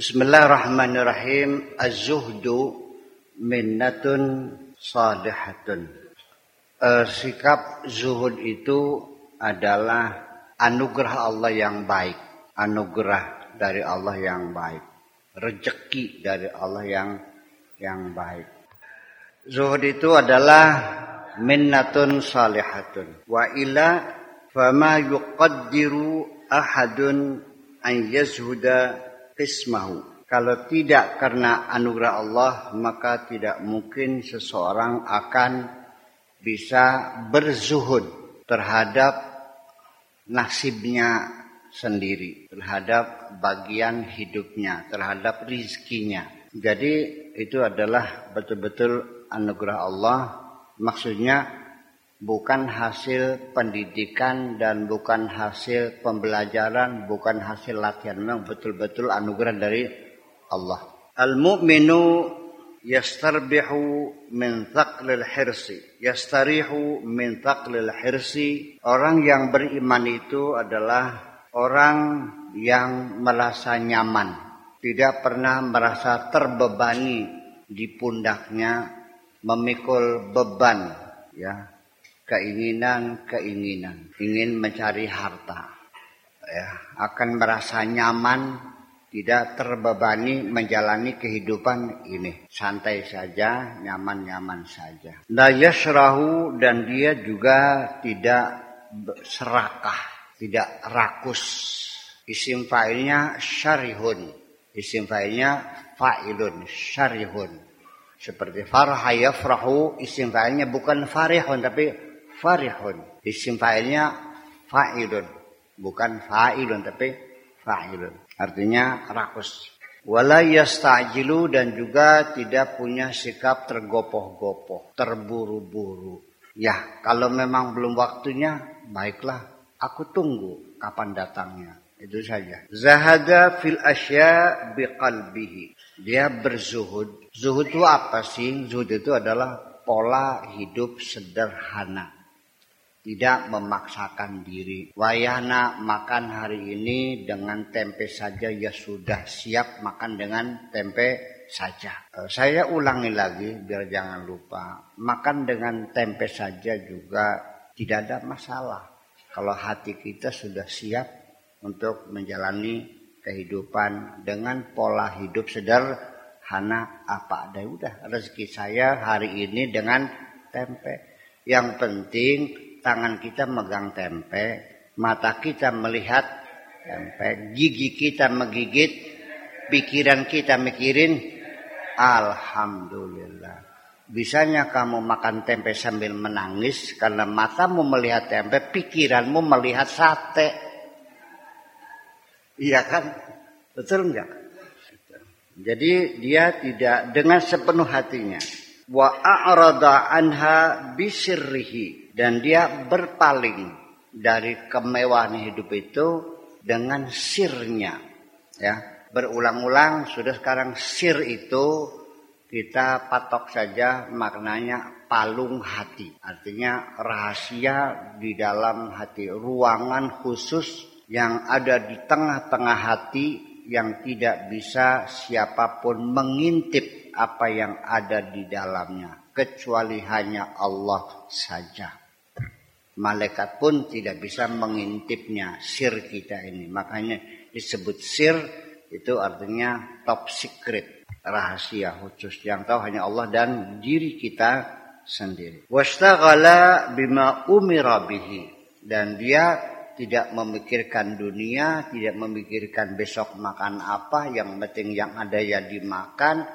Bismillahirrahmanirrahim. Az-zuhdu minnatun salihatun. Uh, sikap zuhud itu adalah anugerah Allah yang baik. Anugerah dari Allah yang baik. Rezeki dari Allah yang yang baik. Zuhud itu adalah minnatun salihatun. Wa ila fama yuqaddiru ahadun an yazhuda qismahu. Kalau tidak karena anugerah Allah, maka tidak mungkin seseorang akan bisa berzuhud terhadap nasibnya sendiri, terhadap bagian hidupnya, terhadap rizkinya. Jadi itu adalah betul-betul anugerah Allah. Maksudnya bukan hasil pendidikan dan bukan hasil pembelajaran, bukan hasil latihan, memang betul-betul anugerah dari Allah. Al-mu'minu yastarbihu min thaqlil hirsi. Yastarihu min thaqlil hirsi. Orang yang beriman itu adalah orang yang merasa nyaman. Tidak pernah merasa terbebani di pundaknya memikul beban ya keinginan-keinginan, ingin mencari harta. Ya, akan merasa nyaman, tidak terbebani menjalani kehidupan ini. Santai saja, nyaman-nyaman saja. La yashrahu dan dia juga tidak serakah, tidak rakus. Isim fa'ilnya syarihun. Isim fa'ilnya fa'ilun, syarihun. Seperti farha yafrahu, isim fa'ilnya bukan farihun tapi farihun. Isim fa'ilnya fa'ilun. Bukan fa'ilun tapi fa'ilun. Artinya rakus. Wala yastajilu dan juga tidak punya sikap tergopoh-gopoh, terburu-buru. Ya, kalau memang belum waktunya, baiklah, aku tunggu kapan datangnya. Itu saja. Zahada fil asya biqalbihi. Dia berzuhud. Zuhud itu apa sih? Zuhud itu adalah pola hidup sederhana tidak memaksakan diri. Wayana makan hari ini dengan tempe saja ya sudah siap makan dengan tempe saja. Eh, saya ulangi lagi biar jangan lupa. Makan dengan tempe saja juga tidak ada masalah. Kalau hati kita sudah siap untuk menjalani kehidupan dengan pola hidup sederhana apa ada udah rezeki saya hari ini dengan tempe. Yang penting tangan kita megang tempe, mata kita melihat tempe, gigi kita menggigit, pikiran kita mikirin, Alhamdulillah. Bisanya kamu makan tempe sambil menangis karena matamu melihat tempe, pikiranmu melihat sate. Iya kan? Betul enggak? Jadi dia tidak dengan sepenuh hatinya. Wa a'rada anha bisirrihi dan dia berpaling dari kemewahan hidup itu dengan sirnya ya. Berulang-ulang sudah sekarang sir itu kita patok saja maknanya palung hati. Artinya rahasia di dalam hati ruangan khusus yang ada di tengah-tengah hati yang tidak bisa siapa pun mengintip apa yang ada di dalamnya kecuali hanya Allah saja malaikat pun tidak bisa mengintipnya sir kita ini. Makanya disebut sir itu artinya top secret, rahasia khusus yang tahu hanya Allah dan diri kita sendiri. Wastaghala bima umira bihi dan dia tidak memikirkan dunia, tidak memikirkan besok makan apa, yang penting yang ada ya dimakan,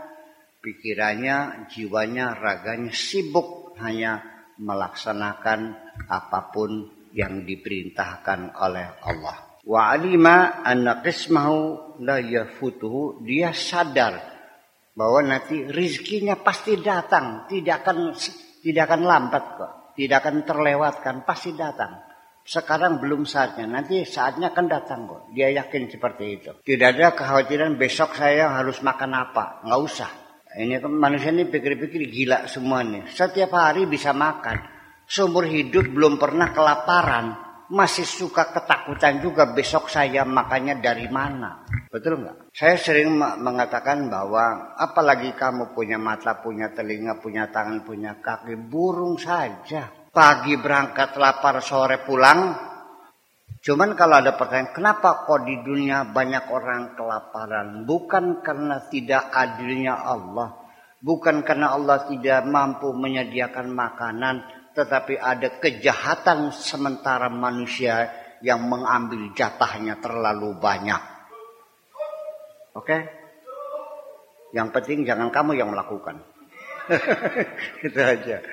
pikirannya, jiwanya, raganya sibuk hanya melaksanakan apa pun yang diperintahkan oleh Allah. Wa alima anna qismahu la yafutuhu dia sadar bahwa nanti rizkinya pasti datang, tidak akan tidak akan lambat kok, tidak akan terlewatkan, pasti datang. Sekarang belum saatnya, nanti saatnya akan datang kok. Dia yakin seperti itu. Tidak ada kekhawatiran besok saya harus makan apa, nggak usah. Ini kan manusia ini pikir-pikir gila semua nih. Setiap hari bisa makan. Seumur hidup belum pernah kelaparan. Masih suka ketakutan juga besok saya makannya dari mana. Betul nggak? Saya sering mengatakan bahwa apalagi kamu punya mata, punya telinga, punya tangan, punya kaki, burung saja. Pagi berangkat lapar, sore pulang. Cuman kalau ada pertanyaan, kenapa kok di dunia banyak orang kelaparan? Bukan karena tidak adilnya Allah. Bukan karena Allah tidak mampu menyediakan makanan. Tetapi ada kejahatan sementara manusia yang mengambil jatahnya terlalu banyak. Oke? Okay? Yang penting jangan kamu yang melakukan. Itu aja.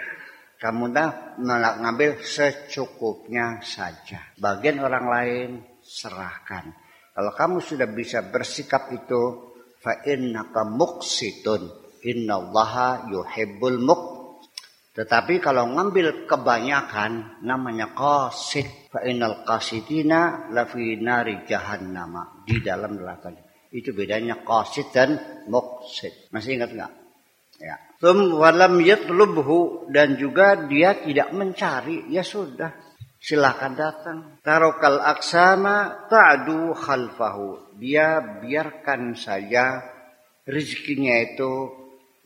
Kamu dah mengambil secukupnya saja. Bagian orang lain serahkan. Kalau kamu sudah bisa bersikap itu, fa innaka muqsitun. Innallaha yuhibbul muq. Tetapi kalau ngambil kebanyakan namanya qasid. Fa innal qasidina lafi nari jahannama. Di dalam neraka. Itu bedanya qasid dan muqsid. Masih ingat enggak? Ya. Tum walam yatlubhu dan juga dia tidak mencari, ya sudah. Silahkan datang. Tarokal aksama ta'du khalfahu. Dia biarkan saja rezekinya itu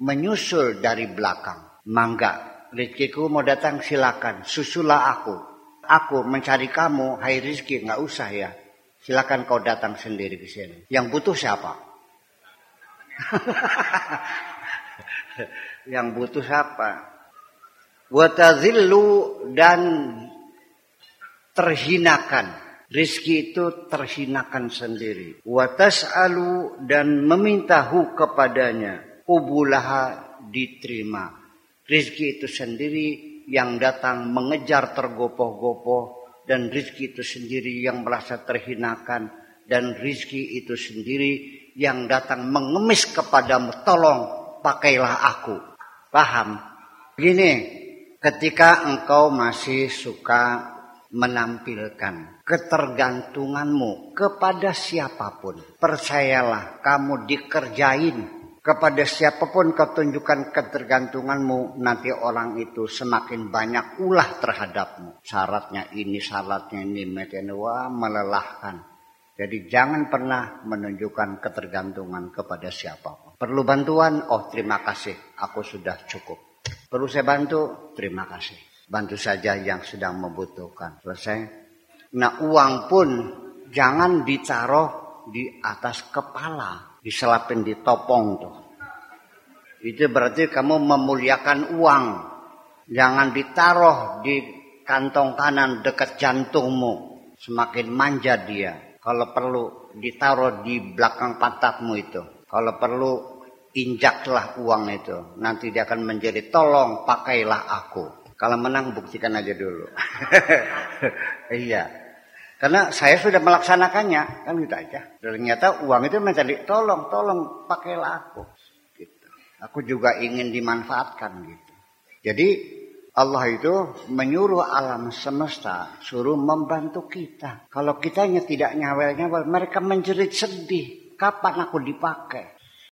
menyusul dari belakang. Mangga, rezekiku mau datang silakan, susulah aku. Aku mencari kamu, hai rezeki, nggak usah ya. Silakan kau datang sendiri ke sini. Yang butuh siapa? yang butuh siapa? Watazillu dan terhinakan. Rizki itu terhinakan sendiri. Watas'alu dan memintahu kepadanya. Ubulaha diterima. Rizki itu sendiri yang datang mengejar tergopoh-gopoh. Dan rizki itu sendiri yang merasa terhinakan. Dan rizki itu sendiri yang datang mengemis kepadamu. Tolong pakailah aku. Paham? Gini, ketika engkau masih suka menampilkan ketergantunganmu kepada siapa pun. Percayalah kamu dikerjain kepada siapa pun kau tunjukkan ketergantunganmu nanti orang itu semakin banyak ulah terhadapmu. Syaratnya ini, syaratnya ini, wah melelahkan. Jadi jangan pernah menunjukkan ketergantungan kepada siapa pun. Perlu bantuan? Oh terima kasih, aku sudah cukup. Perlu saya bantu? Terima kasih. Bantu saja yang sedang membutuhkan. Selesai. Nah uang pun jangan ditaruh di atas kepala. Diselapin di topong tuh. Itu berarti kamu memuliakan uang. Jangan ditaruh di kantong kanan dekat jantungmu. Semakin manja dia. Kalau perlu ditaruh di belakang pantatmu itu. Kalau perlu injaklah uang itu. Nanti dia akan menjadi tolong pakailah aku. Kalau menang buktikan aja dulu. iya. Karena saya sudah melaksanakannya. Kan gitu aja. Ternyata uang itu menjadi tolong, tolong pakailah aku. Gitu. Aku juga ingin dimanfaatkan gitu. Jadi Allah itu menyuruh alam semesta suruh membantu kita. Kalau kitanya tidak nyawel-nyawel, mereka menjerit sedih. Kapan aku dipakai?